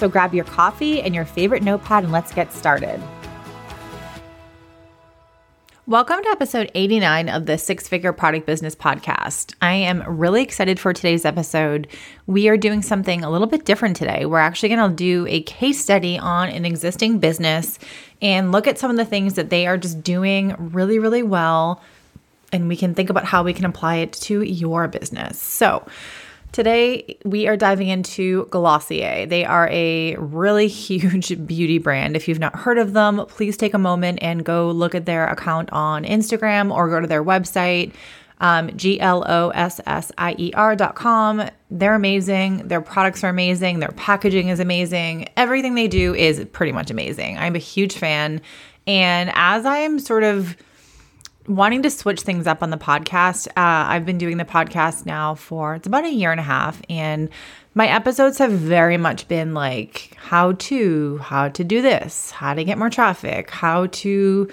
So grab your coffee and your favorite notepad and let's get started. Welcome to episode 89 of the Six Figure Product Business Podcast. I am really excited for today's episode. We are doing something a little bit different today. We're actually going to do a case study on an existing business and look at some of the things that they are just doing really, really well. And we can think about how we can apply it to your business. So, Today, we are diving into Glossier. They are a really huge beauty brand. If you've not heard of them, please take a moment and go look at their account on Instagram or go to their website, um, G L O S S I E R dot com. They're amazing. Their products are amazing. Their packaging is amazing. Everything they do is pretty much amazing. I'm a huge fan. And as I am sort of wanting to switch things up on the podcast. Uh, I've been doing the podcast now for it's about a year and a half, and my episodes have very much been like how to, how to do this, how to get more traffic, how to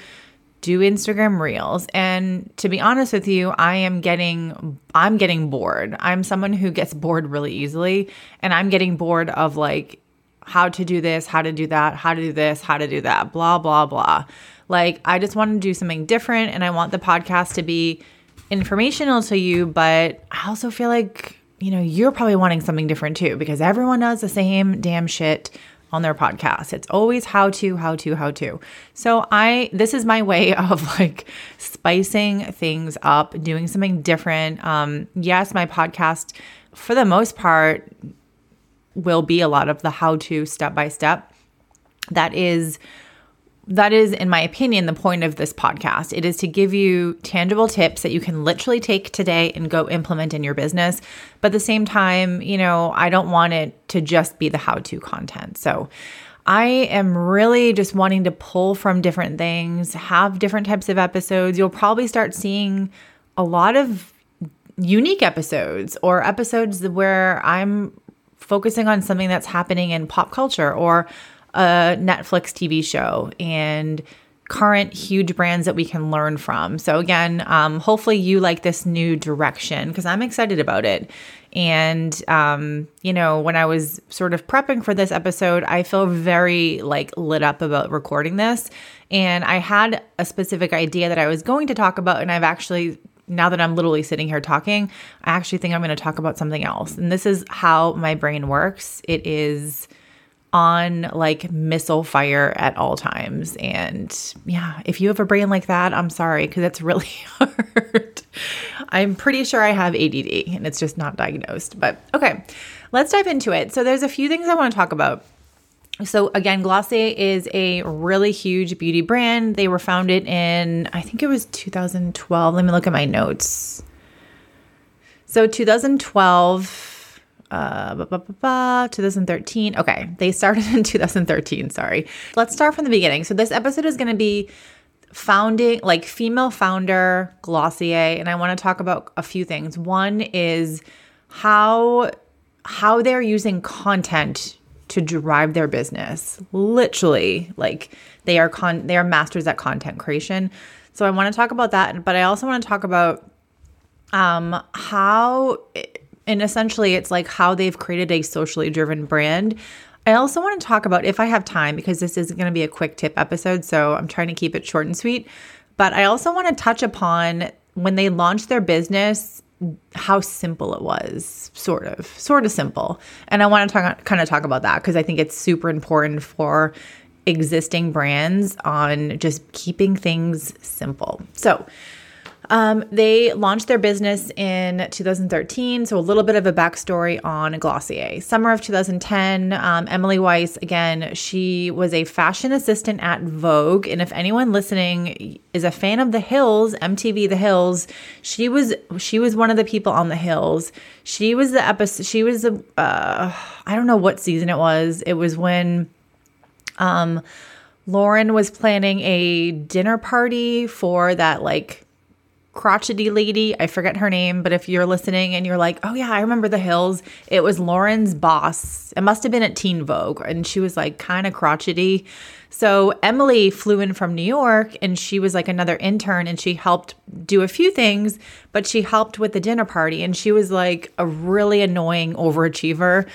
do Instagram reels. And to be honest with you, I am getting I'm getting bored. I'm someone who gets bored really easily, and I'm getting bored of like how to do this, how to do that, how to do this, how to do that, blah blah blah. Like, I just want to do something different and I want the podcast to be informational to you, but I also feel like, you know, you're probably wanting something different too because everyone does the same damn shit on their podcast. It's always how to, how to, how to. So I this is my way of like spicing things up, doing something different. Um yes, my podcast for the most part will be a lot of the how to step by step. That is that is, in my opinion, the point of this podcast. It is to give you tangible tips that you can literally take today and go implement in your business. But at the same time, you know, I don't want it to just be the how to content. So I am really just wanting to pull from different things, have different types of episodes. You'll probably start seeing a lot of unique episodes or episodes where I'm focusing on something that's happening in pop culture or a Netflix TV show and current huge brands that we can learn from. So, again, um, hopefully you like this new direction because I'm excited about it. And, um, you know, when I was sort of prepping for this episode, I feel very like lit up about recording this. And I had a specific idea that I was going to talk about, and I've actually now that I'm literally sitting here talking, I actually think I'm going to talk about something else. And this is how my brain works. It is on like missile fire at all times. And yeah, if you have a brain like that, I'm sorry because it's really hard. I'm pretty sure I have ADD and it's just not diagnosed. But okay, let's dive into it. So there's a few things I want to talk about. So again, Glossier is a really huge beauty brand. They were founded in I think it was 2012. Let me look at my notes. So 2012 uh, 2013. Okay, they started in 2013. Sorry. Let's start from the beginning. So, this episode is going to be founding, like female founder Glossier, and I want to talk about a few things. One is how how they're using content to drive their business. Literally, like they are con they are masters at content creation. So I want to talk about that, but I also want to talk about um how and essentially, it's like how they've created a socially driven brand. I also want to talk about, if I have time, because this is going to be a quick tip episode, so I'm trying to keep it short and sweet. But I also want to touch upon when they launched their business, how simple it was, sort of, sort of simple. And I want to talk, kind of talk about that because I think it's super important for existing brands on just keeping things simple. So, um, they launched their business in 2013, so a little bit of a backstory on Glossier. Summer of 2010, um, Emily Weiss, again, she was a fashion assistant at Vogue. And if anyone listening is a fan of The Hills, MTV The Hills, she was she was one of the people on The Hills. She was the episode. She was a uh, I don't know what season it was. It was when um, Lauren was planning a dinner party for that like crotchety lady. I forget her name, but if you're listening and you're like, oh yeah, I remember the hills, it was Lauren's boss. It must have been at Teen Vogue. And she was like kind of crotchety. So Emily flew in from New York and she was like another intern and she helped do a few things, but she helped with the dinner party. And she was like a really annoying overachiever,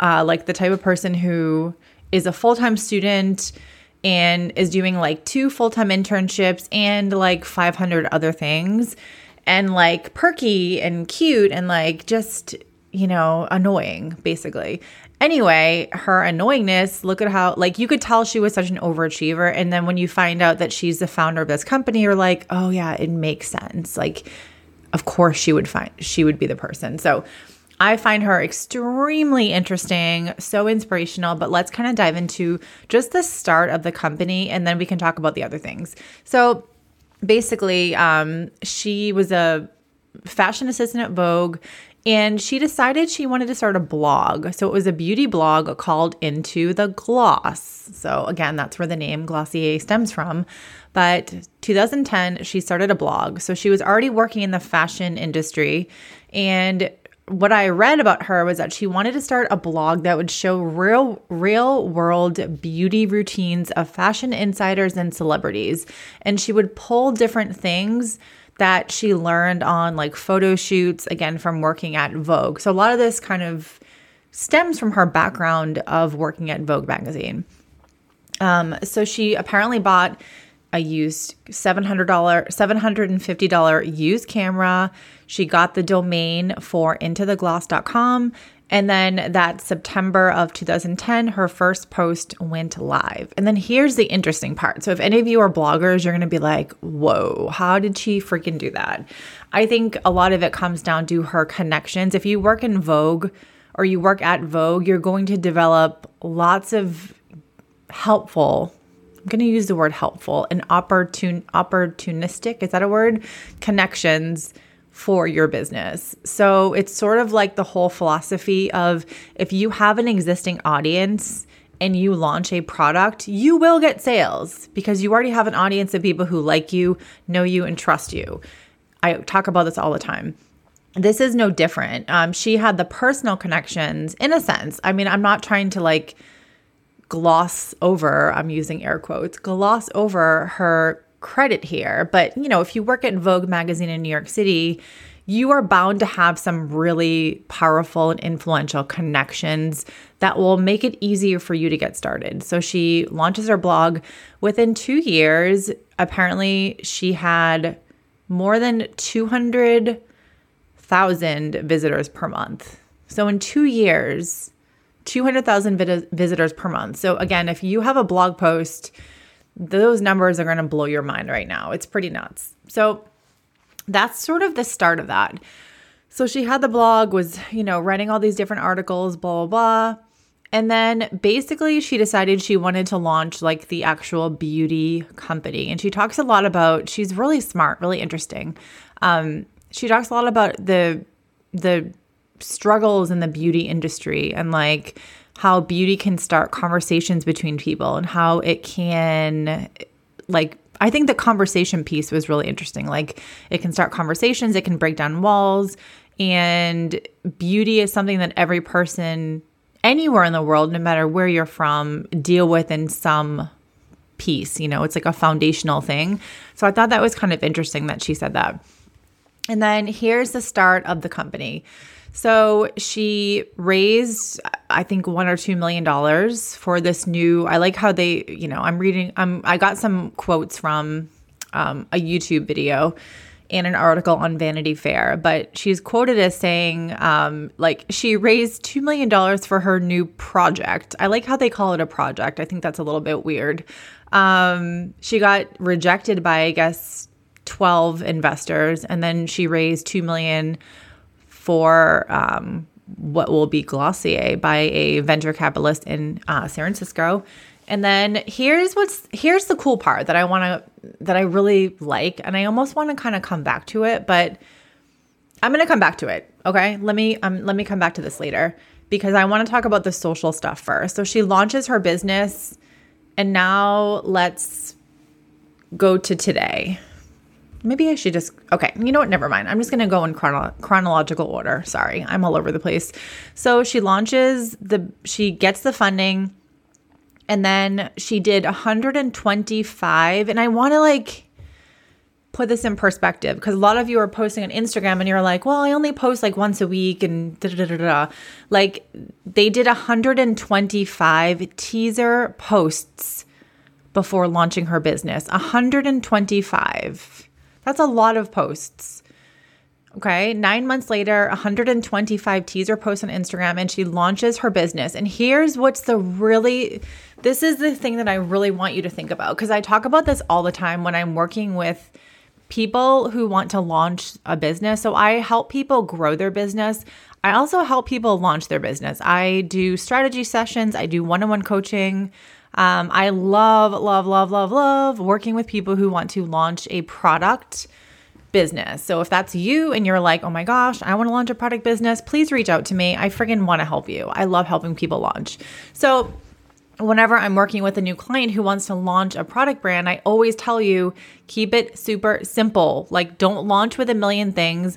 uh, like the type of person who is a full time student and is doing like two full time internships and like 500 other things and like perky and cute and like just, you know, annoying basically. Anyway, her annoyingness, look at how, like, you could tell she was such an overachiever. And then when you find out that she's the founder of this company, you're like, oh, yeah, it makes sense. Like, of course she would find, she would be the person. So, I find her extremely interesting, so inspirational. But let's kind of dive into just the start of the company and then we can talk about the other things. So basically, um, she was a fashion assistant at Vogue and she decided she wanted to start a blog. So it was a beauty blog called Into the Gloss. So again, that's where the name Glossier stems from. But 2010, she started a blog. So she was already working in the fashion industry and what I read about her was that she wanted to start a blog that would show real real world beauty routines of fashion insiders and celebrities and she would pull different things that she learned on like photo shoots again from working at Vogue. So a lot of this kind of stems from her background of working at Vogue magazine. Um, so she apparently bought a used $700 $750 used camera she got the domain for intothegloss.com. And then that September of 2010, her first post went live. And then here's the interesting part. So, if any of you are bloggers, you're going to be like, whoa, how did she freaking do that? I think a lot of it comes down to her connections. If you work in Vogue or you work at Vogue, you're going to develop lots of helpful going to use the word helpful and opportun opportunistic is that a word connections for your business. So it's sort of like the whole philosophy of if you have an existing audience and you launch a product, you will get sales because you already have an audience of people who like you, know you, and trust you. I talk about this all the time. This is no different. Um, she had the personal connections in a sense. I mean, I'm not trying to like gloss over, I'm using air quotes, gloss over her credit here, but you know, if you work at Vogue magazine in New York City, you are bound to have some really powerful and influential connections that will make it easier for you to get started. So she launches her blog. Within two years, apparently, she had more than 200,000 visitors per month. So in two years, 200,000 visitors per month. So again, if you have a blog post, those numbers are going to blow your mind right now. It's pretty nuts. So that's sort of the start of that. So she had the blog, was, you know, writing all these different articles, blah, blah, blah. And then basically she decided she wanted to launch like the actual beauty company. And she talks a lot about, she's really smart, really interesting. Um, she talks a lot about the, the struggles in the beauty industry and like how beauty can start conversations between people and how it can like I think the conversation piece was really interesting. Like it can start conversations, it can break down walls, and beauty is something that every person anywhere in the world, no matter where you're from, deal with in some piece. You know, it's like a foundational thing. So I thought that was kind of interesting that she said that. And then here's the start of the company. So she raised, I think, one or two million dollars for this new. I like how they, you know, I'm reading. Um, I got some quotes from um, a YouTube video, and an article on Vanity Fair, but she's quoted as saying, um, like, she raised $2 million for her new project. I like how they call it a project. I think that's a little bit weird. Um, she got rejected by, I guess, 12 investors, and then she raised $2 million for um, what will be Glossier by a venture capitalist in uh, San Francisco. And then here's what's here's the cool part that I want to that I really like and I almost want to kind of come back to it, but I'm going to come back to it. Okay? Let me um let me come back to this later because I want to talk about the social stuff first. So she launches her business and now let's go to today. Maybe I should just okay. You know what? Never mind. I'm just gonna go in chrono- chronological order. Sorry, I'm all over the place. So she launches the. She gets the funding and then she did 125 and i want to like put this in perspective because a lot of you are posting on instagram and you're like well i only post like once a week and da da da da like they did 125 teaser posts before launching her business 125 that's a lot of posts Okay. Nine months later, 125 teaser posts on Instagram, and she launches her business. And here's what's the really, this is the thing that I really want you to think about because I talk about this all the time when I'm working with people who want to launch a business. So I help people grow their business. I also help people launch their business. I do strategy sessions, I do one on one coaching. Um, I love, love, love, love, love working with people who want to launch a product business. So if that's you and you're like, oh my gosh, I want to launch a product business, please reach out to me. I friggin' want to help you. I love helping people launch. So whenever I'm working with a new client who wants to launch a product brand, I always tell you keep it super simple. Like, don't launch with a million things,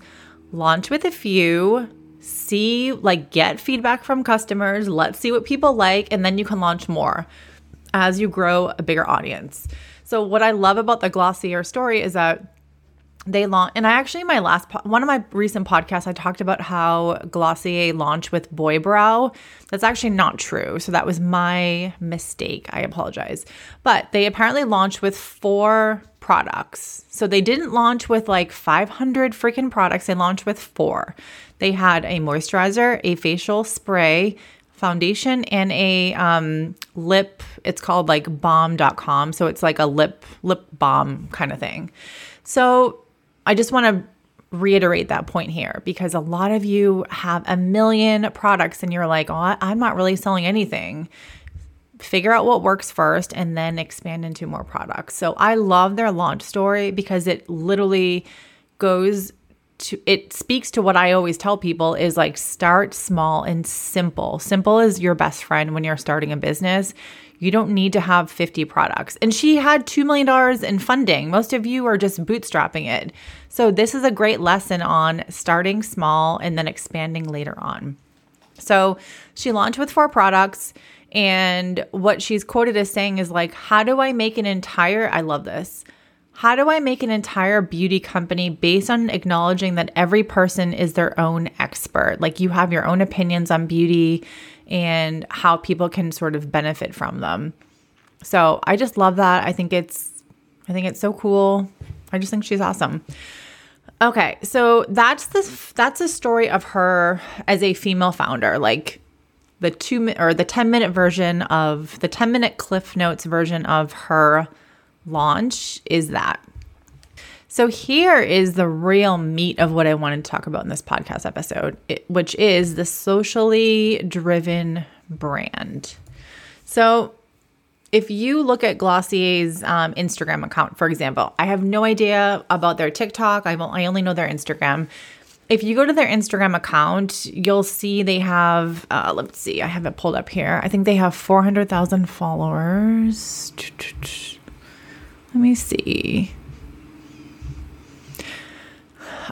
launch with a few. See, like, get feedback from customers. Let's see what people like, and then you can launch more as you grow a bigger audience. So, what I love about the Glossier story is that they launch and i actually my last po- one of my recent podcasts i talked about how glossier launched with boy brow. That's actually not true. So that was my mistake. I apologize. But they apparently launched with four products. So they didn't launch with like 500 freaking products. They launched with four. They had a moisturizer a facial spray foundation and a um, lip it's called like Balm Dotcom so it's like a lip lip balm kind of thing so I just want to reiterate that point here because a lot of you have a million products and you're like, oh, I'm not really selling anything. Figure out what works first and then expand into more products. So I love their launch story because it literally goes to it speaks to what I always tell people is like start small and simple. Simple is your best friend when you're starting a business. You don't need to have 50 products. And she had $2 million in funding. Most of you are just bootstrapping it. So, this is a great lesson on starting small and then expanding later on. So, she launched with four products. And what she's quoted as saying is like, how do I make an entire, I love this. How do I make an entire beauty company based on acknowledging that every person is their own expert? Like you have your own opinions on beauty and how people can sort of benefit from them. So I just love that. I think it's I think it's so cool. I just think she's awesome. Okay, so that's the that's a story of her as a female founder, like the two or the 10 minute version of the 10 minute cliff notes version of her launch is that. So here is the real meat of what I wanted to talk about in this podcast episode, which is the socially driven brand. So if you look at Glossier's um, Instagram account, for example, I have no idea about their TikTok. I, only know their Instagram. If you go to their Instagram account, you'll see they have, uh, let's see, I have it pulled up here. I think they have 400,000 followers. Let me see.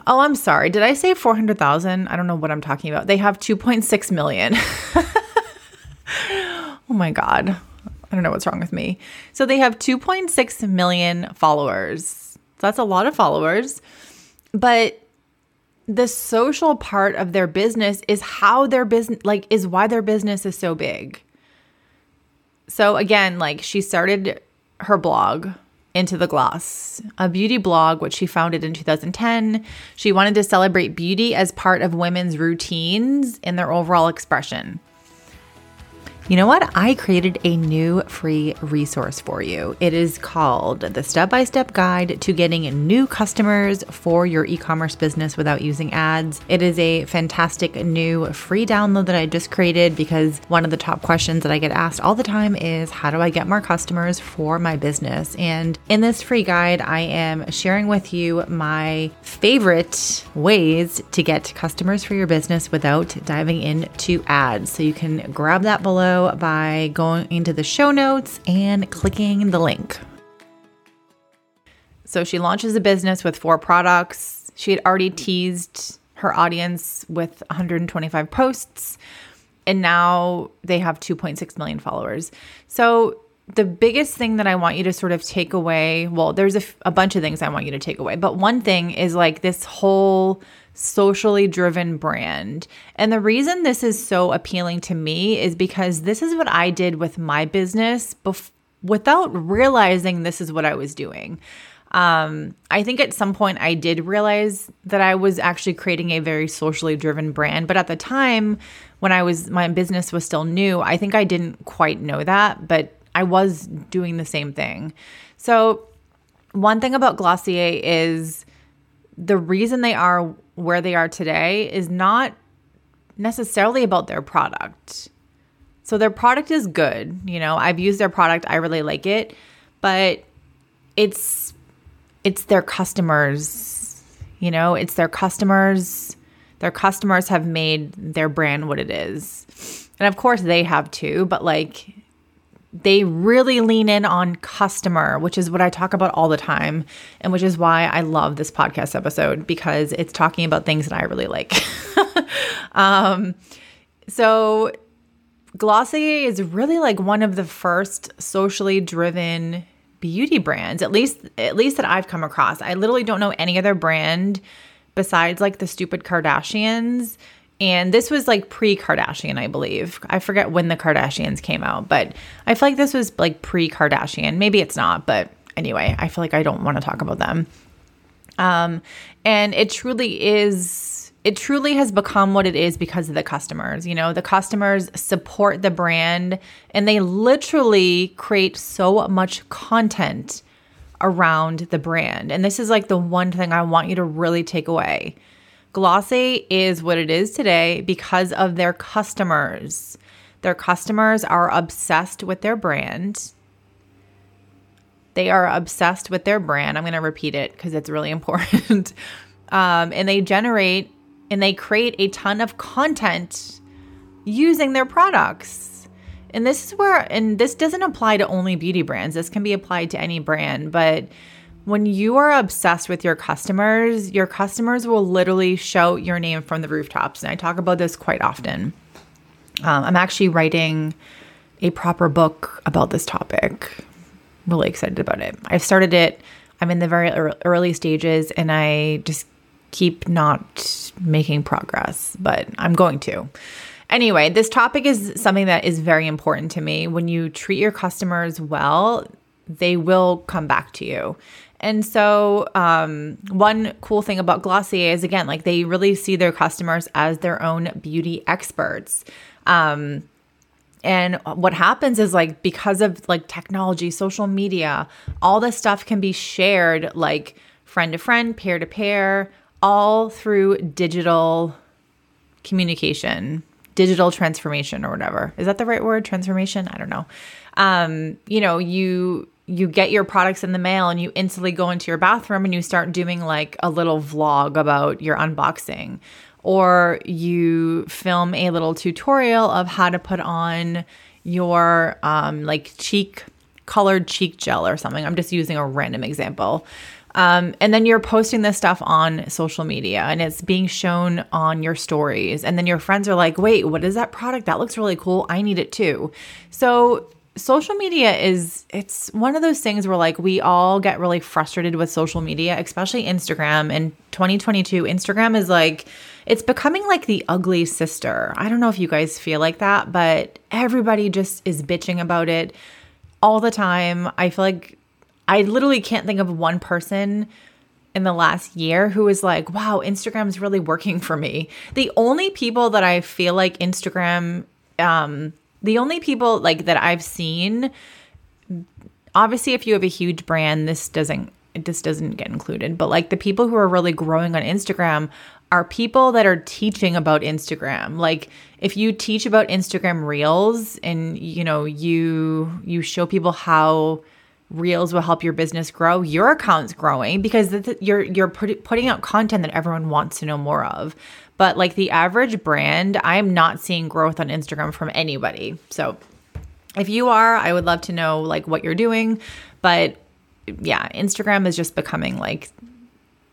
Oh, I'm sorry. Did I say 400,000? I don't know what I'm talking about. They have 2.6 million. oh my God. I don't know what's wrong with me. So they have 2.6 million followers. That's a lot of followers. But the social part of their business is how their business, like, is why their business is so big. So again, like, she started her blog into the gloss, a beauty blog which she founded in 2010. She wanted to celebrate beauty as part of women's routines in their overall expression. You know what? I created a new free resource for you. It is called The Step by Step Guide to Getting New Customers for Your E Commerce Business Without Using Ads. It is a fantastic new free download that I just created because one of the top questions that I get asked all the time is how do I get more customers for my business? And in this free guide, I am sharing with you my favorite ways to get customers for your business without diving into ads. So you can grab that below by going into the show notes and clicking the link. So she launches a business with four products. She had already teased her audience with 125 posts, and now they have 2.6 million followers. So the biggest thing that I want you to sort of take away, well, there's a, a bunch of things I want you to take away, but one thing is like this whole socially driven brand. And the reason this is so appealing to me is because this is what I did with my business bef- without realizing this is what I was doing. Um, I think at some point I did realize that I was actually creating a very socially driven brand, but at the time when I was my business was still new, I think I didn't quite know that, but I was doing the same thing. So, one thing about Glossier is the reason they are where they are today is not necessarily about their product. So their product is good, you know, I've used their product, I really like it, but it's it's their customers, you know, it's their customers. Their customers have made their brand what it is. And of course they have too, but like they really lean in on customer, which is what I talk about all the time, and which is why I love this podcast episode because it's talking about things that I really like. um, so, Glossier is really like one of the first socially driven beauty brands, at least at least that I've come across. I literally don't know any other brand besides like the stupid Kardashians and this was like pre Kardashian, I believe. I forget when the Kardashians came out, but I feel like this was like pre Kardashian. Maybe it's not, but anyway, I feel like I don't want to talk about them. Um, and it truly is, it truly has become what it is because of the customers. You know, the customers support the brand and they literally create so much content around the brand. And this is like the one thing I want you to really take away Glossier is what it is today because of their customers. Their customers are obsessed with their brand. They are obsessed with their brand. I'm going to repeat it because it's really important. um, and they generate and they create a ton of content using their products. And this is where, and this doesn't apply to only beauty brands, this can be applied to any brand, but when you are obsessed with your customers, your customers will literally shout your name from the rooftops. And I talk about this quite often. Um, I'm actually writing a proper book about this topic. I'm Really excited about it. I've started it. I'm in the very early stages and I just keep not making progress, but I'm going to. Anyway, this topic is something that is very important to me. When you treat your customers well, they will come back to you. And so, um, one cool thing about Glossier is again, like they really see their customers as their own beauty experts. Um, and what happens is like because of like technology, social media, all this stuff can be shared like friend to friend, peer to peer, all through digital communication, digital transformation or whatever. Is that the right word? Transformation? I don't know. Um, you know, you you get your products in the mail and you instantly go into your bathroom and you start doing like a little vlog about your unboxing or you film a little tutorial of how to put on your um, like cheek colored cheek gel or something. I'm just using a random example. Um, and then you're posting this stuff on social media and it's being shown on your stories. And then your friends are like, wait, what is that product? That looks really cool. I need it too. So social media is it's one of those things where like we all get really frustrated with social media especially instagram. In 2022 instagram is like it's becoming like the ugly sister. I don't know if you guys feel like that but everybody just is bitching about it all the time. I feel like I literally can't think of one person in the last year who is like, wow, Instagram's really working for me. The only people that I feel like Instagram, um, the only people like that I've seen, obviously, if you have a huge brand, this doesn't this doesn't get included, but like the people who are really growing on Instagram are people that are teaching about Instagram. Like if you teach about Instagram Reels and you know, you you show people how Reels will help your business grow, your account's growing because you're you're put, putting out content that everyone wants to know more of. But like the average brand, I'm not seeing growth on Instagram from anybody. So if you are, I would love to know like what you're doing, but yeah, Instagram is just becoming like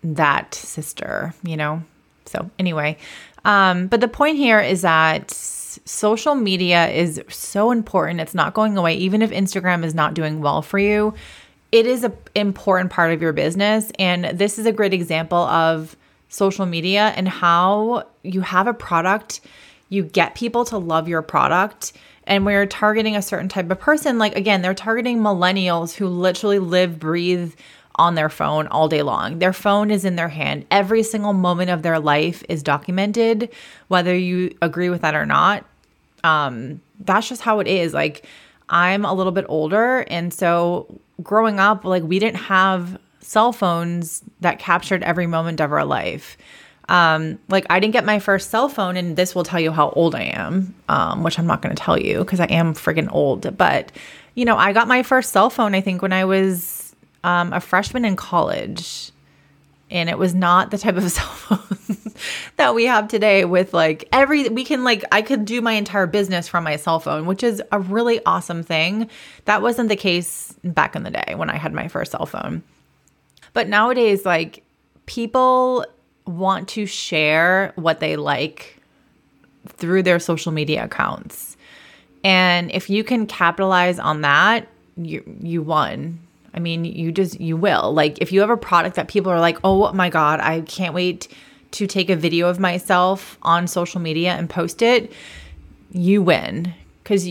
that sister, you know? So, anyway, um, but the point here is that social media is so important. It's not going away. Even if Instagram is not doing well for you, it is an important part of your business. And this is a great example of social media and how you have a product, you get people to love your product. And we're targeting a certain type of person, like again, they're targeting millennials who literally live, breathe, on their phone all day long. Their phone is in their hand. Every single moment of their life is documented, whether you agree with that or not. Um, that's just how it is. Like, I'm a little bit older. And so growing up, like, we didn't have cell phones that captured every moment of our life. Um, like, I didn't get my first cell phone, and this will tell you how old I am, um, which I'm not going to tell you because I am friggin' old. But, you know, I got my first cell phone, I think, when I was um, a freshman in college, and it was not the type of cell phone that we have today. With like every, we can like I could do my entire business from my cell phone, which is a really awesome thing. That wasn't the case back in the day when I had my first cell phone. But nowadays, like people want to share what they like through their social media accounts. And if you can capitalize on that, you you won. I mean, you just, you will. Like, if you have a product that people are like, oh my God, I can't wait to take a video of myself on social media and post it, you win. Because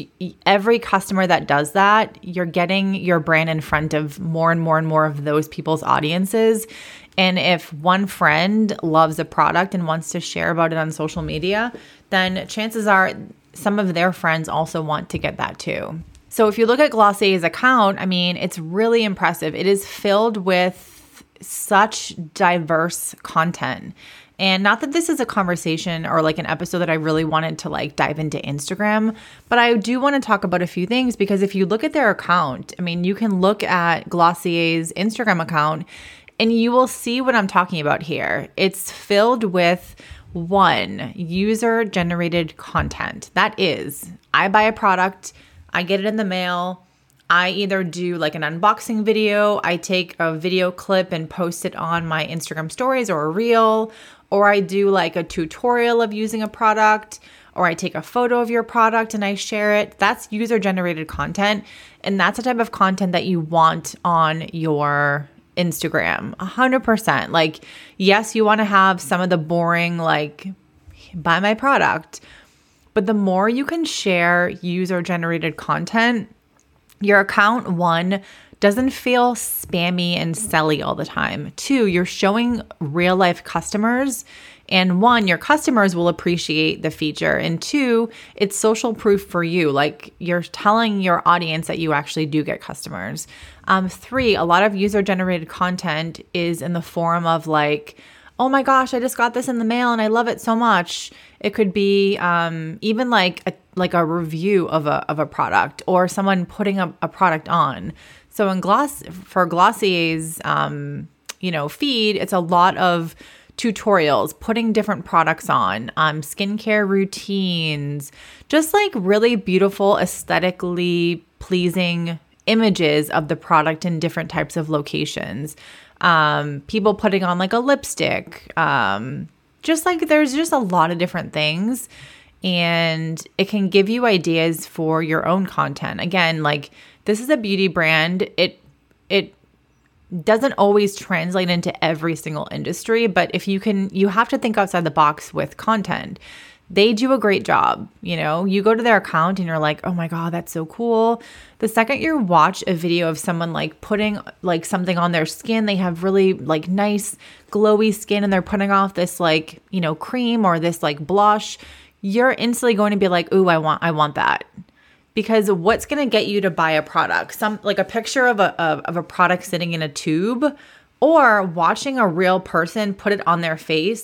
every customer that does that, you're getting your brand in front of more and more and more of those people's audiences. And if one friend loves a product and wants to share about it on social media, then chances are some of their friends also want to get that too. So if you look at Glossier's account, I mean, it's really impressive. It is filled with such diverse content. And not that this is a conversation or like an episode that I really wanted to like dive into Instagram, but I do want to talk about a few things because if you look at their account, I mean, you can look at Glossier's Instagram account and you will see what I'm talking about here. It's filled with one user generated content. That is, I buy a product I get it in the mail. I either do like an unboxing video, I take a video clip and post it on my Instagram stories or a reel, or I do like a tutorial of using a product, or I take a photo of your product and I share it. That's user generated content. And that's the type of content that you want on your Instagram. 100%. Like, yes, you want to have some of the boring, like, buy my product but the more you can share user generated content, your account, one, doesn't feel spammy and selly all the time. Two, you're showing real life customers. And one, your customers will appreciate the feature. And two, it's social proof for you. Like you're telling your audience that you actually do get customers. Um, three, a lot of user generated content is in the form of like, oh my gosh, I just got this in the mail and I love it so much. It could be um, even like a like a review of a of a product or someone putting a, a product on. So in Gloss for Glossier's um, you know feed, it's a lot of tutorials, putting different products on, um, skincare routines, just like really beautiful, aesthetically pleasing images of the product in different types of locations um, people putting on like a lipstick, um, just like there's just a lot of different things. And it can give you ideas for your own content. Again, like this is a beauty brand. It, it, doesn't always translate into every single industry, but if you can, you have to think outside the box with content. they do a great job. You know, you go to their account and you're like, oh my God, that's so cool. The second you watch a video of someone like putting like something on their skin, they have really like nice glowy skin and they're putting off this like, you know, cream or this like blush, you're instantly going to be like, ooh, I want, I want that because what's going to get you to buy a product? Some like a picture of a of, of, a product sitting in a tube or watching a real person put it on their face